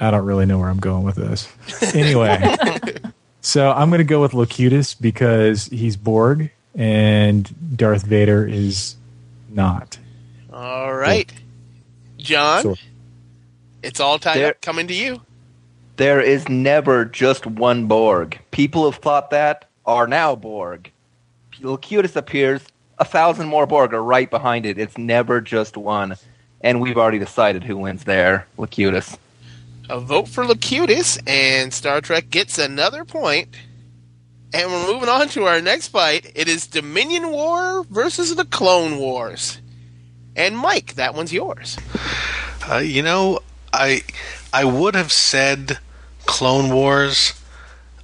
I don't really know where I'm going with this. Anyway, so I'm going to go with Locutus because he's Borg and Darth Vader is not. All right. John? So- It's all tied There- up. Coming to you. There is never just one Borg. People have thought that are now Borg. Locutus appears, a thousand more Borg are right behind it. It's never just one. And we've already decided who wins there. Locutus. A vote for Locutus, and Star Trek gets another point. And we're moving on to our next fight. It is Dominion War versus the Clone Wars. And Mike, that one's yours. Uh, you know, I I would have said Clone Wars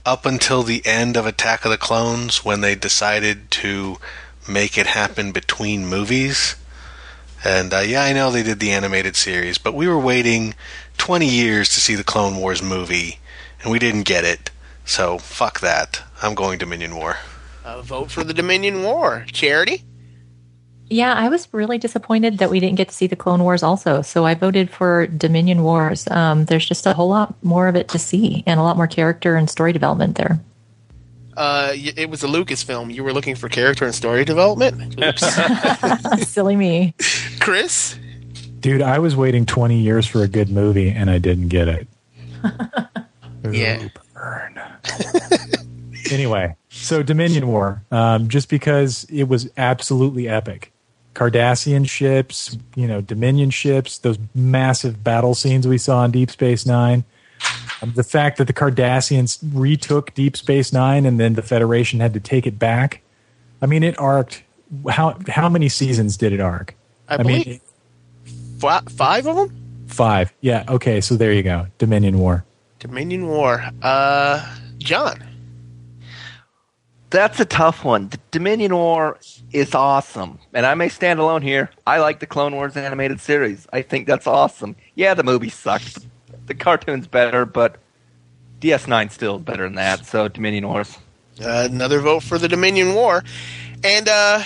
up until the end of Attack of the Clones when they decided to make it happen between movies. And uh, yeah, I know they did the animated series, but we were waiting 20 years to see the Clone Wars movie, and we didn't get it. So fuck that. I'm going Dominion War. A vote for the Dominion War. Charity? Yeah, I was really disappointed that we didn't get to see the Clone Wars also. So I voted for Dominion Wars. Um, there's just a whole lot more of it to see and a lot more character and story development there. Uh, it was a Lucasfilm. You were looking for character and story development? Oops. Silly me. Chris? Dude, I was waiting 20 years for a good movie and I didn't get it. Yeah. Burn. anyway, so Dominion War, um, just because it was absolutely epic. Cardassian ships, you know, Dominion ships, those massive battle scenes we saw in Deep Space Nine. Um, the fact that the Cardassians retook Deep Space Nine and then the Federation had to take it back. I mean, it arced. How how many seasons did it arc? I, mean, believe fi- five of them? five. Yeah. Okay. So there you go. Dominion War. Dominion War. Uh, John? That's a tough one. The Dominion War is awesome. And I may stand alone here. I like the Clone Wars animated series. I think that's awesome. Yeah, the movie sucked. The cartoon's better, but DS9 still better than that. So Dominion Wars. Uh, another vote for the Dominion War. And, uh,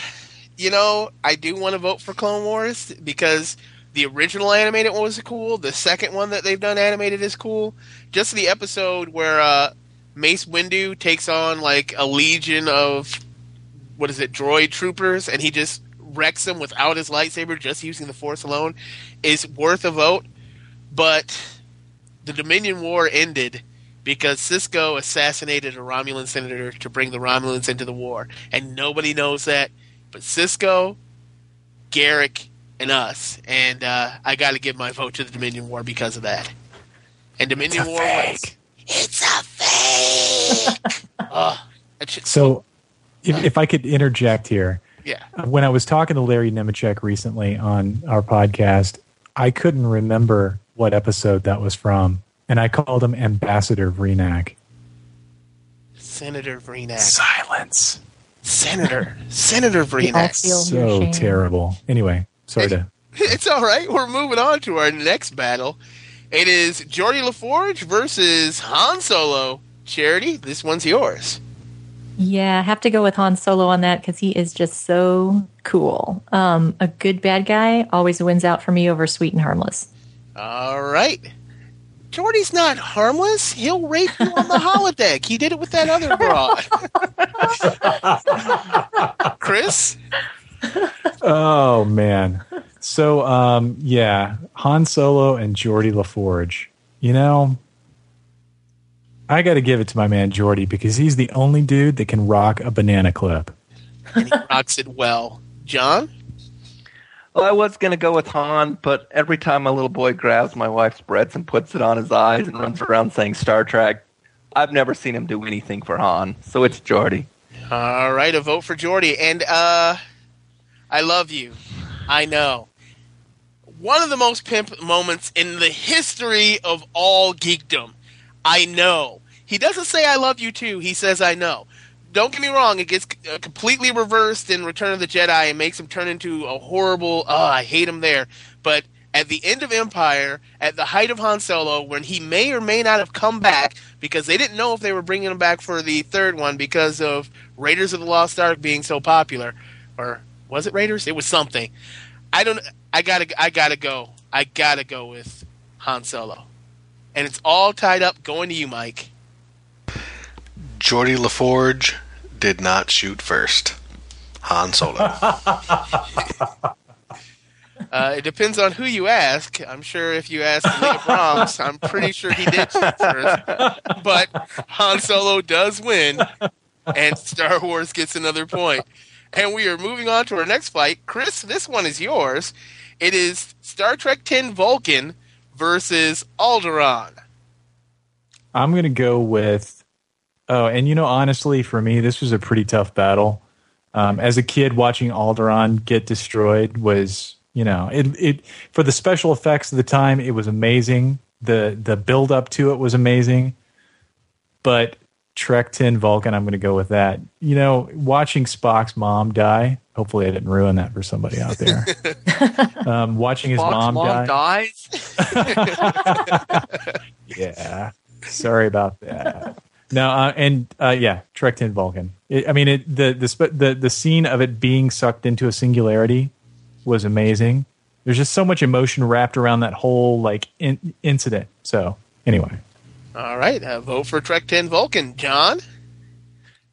you know, I do want to vote for Clone Wars because the original animated one was cool. The second one that they've done animated is cool. Just the episode where uh, Mace Windu takes on like a legion of, what is it, droid troopers, and he just wrecks them without his lightsaber, just using the Force alone, is worth a vote. But the Dominion War ended because Sisko assassinated a Romulan senator to bring the Romulans into the war, and nobody knows that but Sisko, Garak, and us. And uh, I got to give my vote to the Dominion War because of that. And Dominion War wins. It's a fake. uh, that shit's So, if, if I could interject here, yeah. when I was talking to Larry Nemecek recently on our podcast, I couldn't remember what episode that was from, and I called him Ambassador Vreenak. Senator Vreenak. Silence. Senator. Senator all Vreenak. So terrible. Anyway, sorry to. It's all right. We're moving on to our next battle. It is Geordi LaForge versus Han Solo. Charity, this one's yours. Yeah, I have to go with Han Solo on that because he is just so cool. Um, a good bad guy always wins out for me over sweet and harmless. All right. Geordi's not harmless. He'll rape you on the holodeck. He did it with that other broad. Chris? Oh man. So um, yeah, Han Solo and Geordi LaForge. You know, I got to give it to my man Geordi because he's the only dude that can rock a banana clip. And he rocks it well. John? Well, I was going to go with Han, but every time my little boy grabs my wife's breads and puts it on his eyes and runs around saying Star Trek, I've never seen him do anything for Han. So it's Geordi. All right, a vote for Geordi. And uh I love you. I know. One of the most pimp moments in the history of all geekdom. I know. He doesn't say I love you too. He says I know. Don't get me wrong, it gets uh, completely reversed in Return of the Jedi and makes him turn into a horrible, oh, I hate him there. But at the end of Empire, at the height of Han Solo, when he may or may not have come back because they didn't know if they were bringing him back for the third one because of Raiders of the Lost Ark being so popular, or was it Raiders? It was something. I don't. I gotta. I gotta go. I gotta go with Han Solo, and it's all tied up. Going to you, Mike. Geordi LaForge did not shoot first. Han Solo. Uh, it depends on who you ask. I'm sure if you ask Leah Brahms, I'm pretty sure he did shoot first. But Han Solo does win, and Star Wars gets another point. And we are moving on to our next fight. Chris, this one is yours. It is Star Trek X Vulcan versus Alderaan. I'm going to go with. Oh, and you know, honestly, for me, this was a pretty tough battle. Um, as a kid, watching Alderaan get destroyed was, you know, it it for the special effects of the time, it was amazing. the The build up to it was amazing, but Trek Ten Vulcan, I'm going to go with that. You know, watching Spock's mom die. Hopefully, I didn't ruin that for somebody out there. um, watching his Spock's mom, die. dies. yeah. Sorry about that. No, uh, and uh, yeah, Trek Ten Vulcan. It, I mean, it, the the sp- the the scene of it being sucked into a singularity was amazing. There's just so much emotion wrapped around that whole like in- incident. So anyway, All right, uh, vote for Trek Ten Vulcan. John.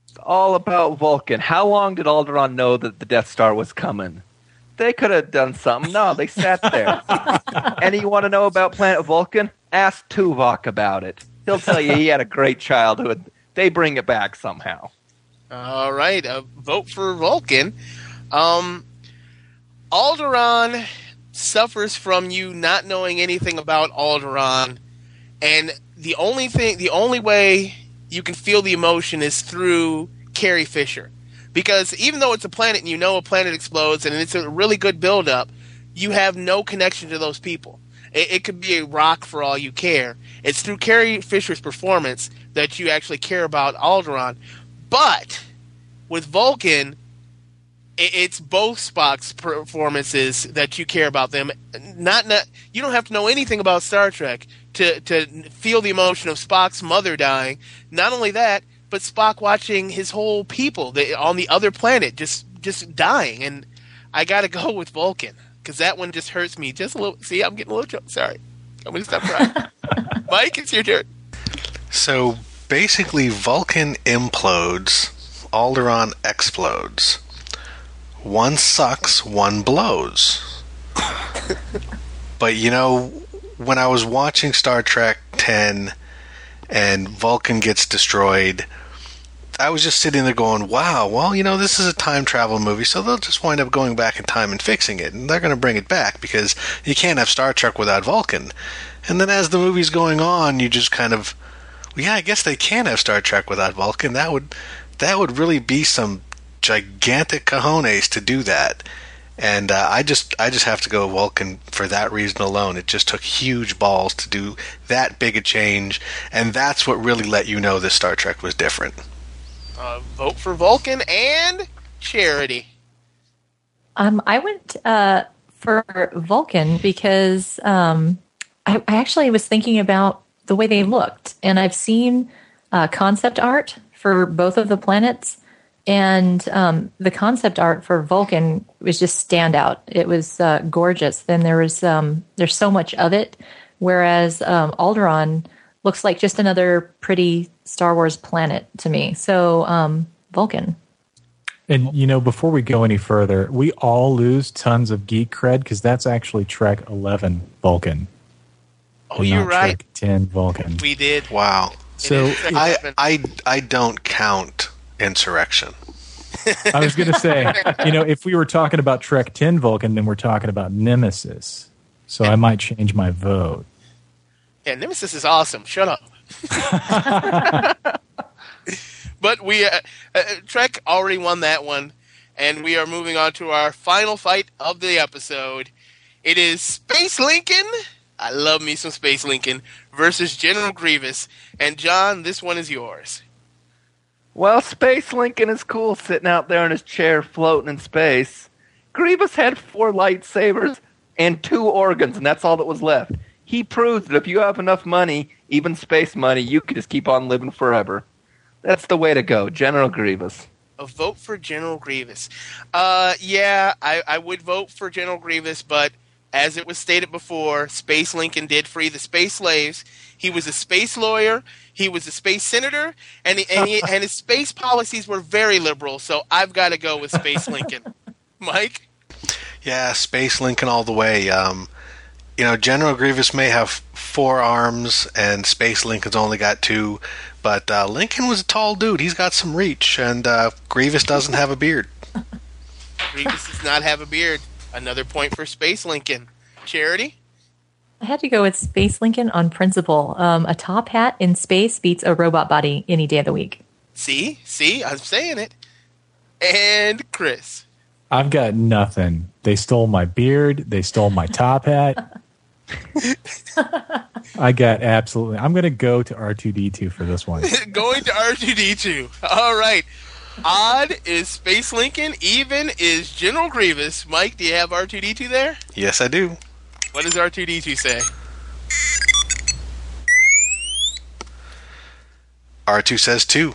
It's all about Vulcan. How long did Alderaan know that the Death Star was coming? They could have done something. No, they sat there. and you want to know about Planet Vulcan? Ask Tuvok about it. He'll tell you he had a great childhood. They bring it back somehow. All right, vote for Vulcan. Um, Alderaan suffers from you not knowing anything about Alderaan, and the only thing, the only way you can feel the emotion is through Carrie Fisher, because even though it's a planet and you know a planet explodes and it's a really good build-up, you have no connection to those people. It, it could be a rock for all you care. It's through Carrie Fisher's performance that you actually care about Alderaan, but with Vulcan, i- it's both Spock's performances that you care about them. Not, not you don't have to know anything about Star Trek to to feel the emotion of Spock's mother dying. Not only that, but Spock watching his whole people on the other planet just just dying. And I got to go with Vulcan because that one just hurts me just a little. See, I'm getting a little choked. Sorry, I'm gonna stop crying. Mike, it's your turn. So basically, Vulcan implodes, Alderaan explodes. One sucks, one blows. but you know, when I was watching Star Trek 10 and Vulcan gets destroyed, I was just sitting there going, wow, well, you know, this is a time travel movie, so they'll just wind up going back in time and fixing it. And they're going to bring it back because you can't have Star Trek without Vulcan. And then as the movie's going on, you just kind of, well, yeah, I guess they can have Star Trek without Vulcan. That would, that would really be some gigantic cojones to do that. And uh, I just, I just have to go Vulcan for that reason alone. It just took huge balls to do that big a change, and that's what really let you know this Star Trek was different. Uh, vote for Vulcan and Charity. Um, I went uh, for Vulcan because um, I, I actually was thinking about the way they looked, and I've seen uh, concept art for both of the planets, and um, the concept art for Vulcan was just standout. It was uh, gorgeous. Then there was um, there's so much of it, whereas um, Alderaan looks like just another pretty Star Wars planet to me. So um, Vulcan. and you know, before we go any further, we all lose tons of geek cred because that's actually Trek 11 Vulcan. Oh, you're not right. Trek 10 Vulcan. We did. Wow. So It is Trek I, I, I don't count Insurrection. I was going to say, you know, if we were talking about Trek 10 Vulcan, then we're talking about Nemesis. So I might change my vote. Yeah, Nemesis is awesome. Shut up. but we uh, uh, Trek already won that one, and we are moving on to our final fight of the episode. It is Space Lincoln. I love me some Space Lincoln versus General Grievous. And John, this one is yours. Well, Space Lincoln is cool sitting out there in his chair floating in space. Grievous had four lightsabers and two organs, and that's all that was left. He proved that if you have enough money, even space money, you could just keep on living forever. That's the way to go, General Grievous. A vote for General Grievous. Uh, yeah, I, I would vote for General Grievous, but as it was stated before, Space Lincoln did free the space slaves. He was a space lawyer. He was a space senator, and he, and, he, and his space policies were very liberal. So I've got to go with Space Lincoln. Mike. Yeah, Space Lincoln all the way. Um, you know, General Grievous may have four arms, and Space Lincoln's only got two. But uh, Lincoln was a tall dude. He's got some reach, and uh, Grievous doesn't have a beard. Grievous does not have a beard. Another point for Space Lincoln. Charity? I had to go with Space Lincoln on principle. Um, a top hat in space beats a robot body any day of the week. See? See? I'm saying it. And Chris. I've got nothing. They stole my beard. They stole my top hat. I got absolutely. I'm going to go to R2D2 for this one. Going to R2D2. All right. Odd is Space Lincoln. Even is General Grievous. Mike, do you have R2D2 there? Yes, I do. What does R2D2 say? R2 says two.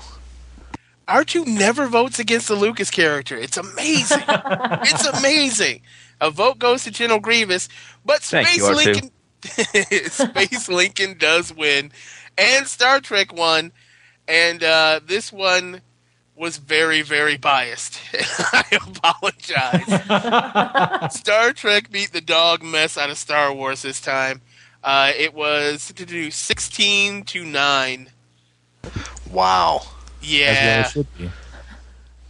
R2 never votes against the Lucas character. It's amazing. it's amazing. A vote goes to General Grievous, but Thank Space you, Lincoln Space Lincoln does win. And Star Trek won. And uh, this one was very, very biased. I apologize. Star Trek beat the dog mess out of Star Wars this time. Uh, it was to do 16 to 9. Wow. Yeah. As well it be.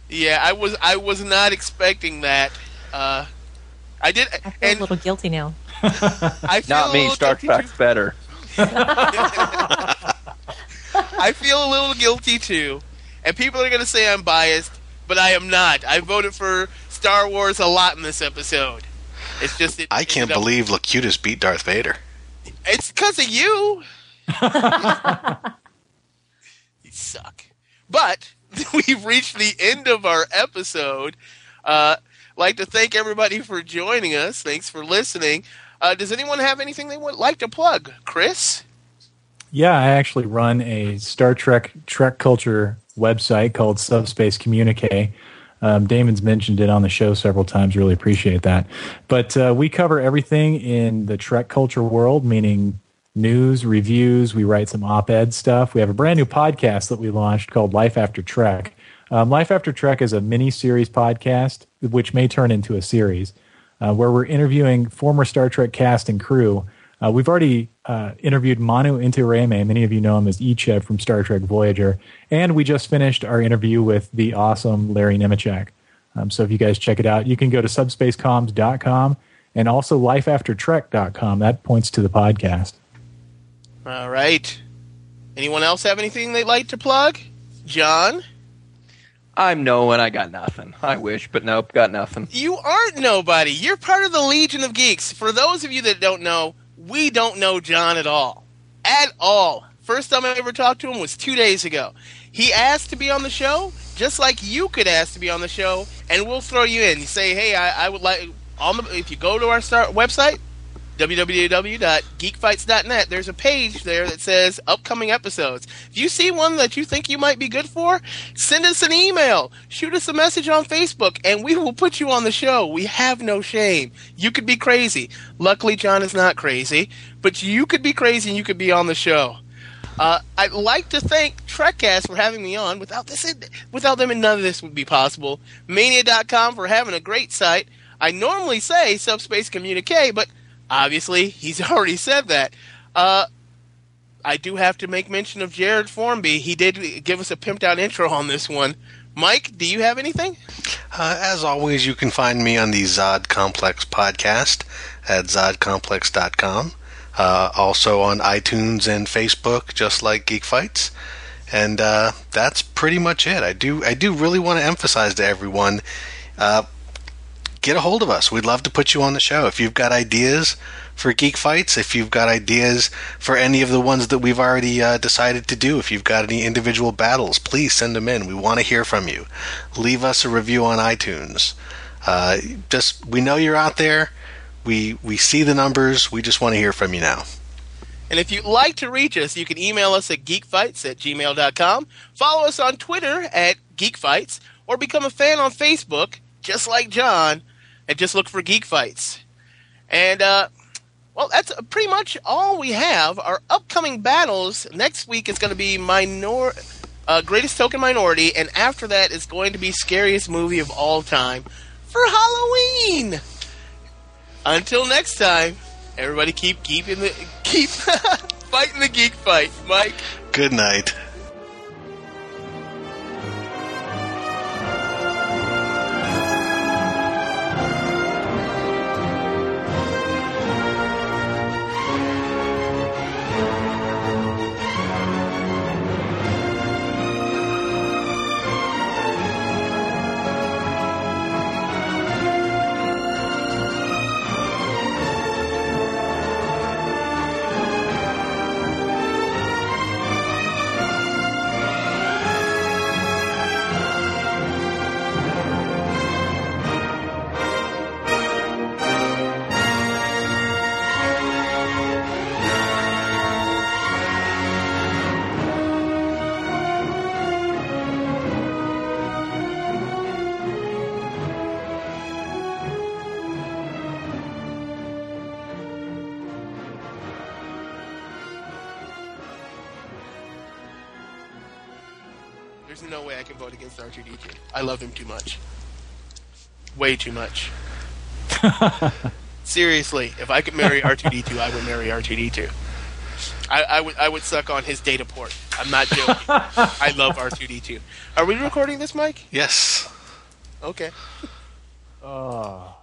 Yeah, I was I was not expecting that. Uh, I did, I feel and a little guilty now. I feel Not me, little Star guilty Trek's better. I feel a little guilty too, and people are going to say I'm biased, but I am not. I voted for Star Wars a lot in this episode. It's just it, I can't ended up- believe Locutus beat Darth Vader. it's because of you. you suck. But we've reached the end of our episode. Uh, like to thank everybody for joining us. Thanks for listening. Uh, does anyone have anything they would like to plug, Chris? Yeah, I actually run a Star Trek Trek culture website called Subspace Communique. Um, Damon's mentioned it on the show several times. Really appreciate that. But uh, we cover everything in the Trek culture world, meaning news, reviews. We write some op-ed stuff. We have a brand new podcast that we launched called Life After Trek. Um, Life After Trek is a mini series podcast, which may turn into a series, uh, where we're interviewing former Star Trek cast and crew. Uh, we've already uh, interviewed Manu Intiraymi. Many of you know him as Icheb from Star Trek Voyager. And we just finished our interview with the awesome Larry Nemecek. Um, so if you guys check it out, you can go to subspacecoms.com and also lifeaftertrek.com. That points to the podcast. All right. Anyone else have anything they'd like to plug? John? I'm no and I got nothing. I wish, but nope, got nothing. You aren't nobody. You're part of the Legion of Geeks. For those of you that don't know, we don't know John at all. At all. First time I ever talked to him was two days ago. He asked to be on the show, just like you could ask to be on the show, and we'll throw you in. You say, hey, I, I would like on the if you go to our start website, www.geekfights.net, there's a page there that says upcoming episodes. If you see one that you think you might be good for, send us an email, shoot us a message on Facebook, and we will put you on the show. We have no shame. You could be crazy. Luckily, John is not crazy, but you could be crazy and you could be on the show. Uh, I'd like to thank Trekcast for having me on. Without this, without them, none of this would be possible. Mania.com for having a great site. I normally say Subspace Communique, but obviously he's already said that. Uh, I do have to make mention of Jared Formby. He did give us a pimped out intro on this one. Mike, do you have anything? Uh, as always, you can find me on the Zod Complex podcast at zodcomplex.com. Uh, also on iTunes and Facebook, just like Geek Fights. And uh, that's pretty much it. I do I do really want to emphasize to everyone, uh, get a hold of us. We'd love to put you on the show. If you've got ideas for Geek Fights, if you've got ideas for any of the ones that we've already uh, decided to do, if you've got any individual battles, please send them in. We want to hear from you. Leave us a review on iTunes. Uh, just we know you're out there. We we see the numbers. We just want to hear from you now. And if you'd like to reach us, you can email us at geekfights at gmail.com, follow us on Twitter at geekfights, or become a fan on Facebook, just like John, and just look for Geek Fights. And, uh, well, that's pretty much all we have. Our upcoming battles next week is going to be Minor, uh, Greatest Token Minority, and after that is going to be Scariest Movie of All Time for Halloween. Until next time, everybody keep keeping the keep fighting the geek fight, Mike. Good night. Love him too much. Way too much. Seriously, if I could marry R2D2, I would marry R2D2. I, I would I would suck on his data port. I'm not joking. I love R2D2. Are we recording this, Mike? Yes. Okay. Oh.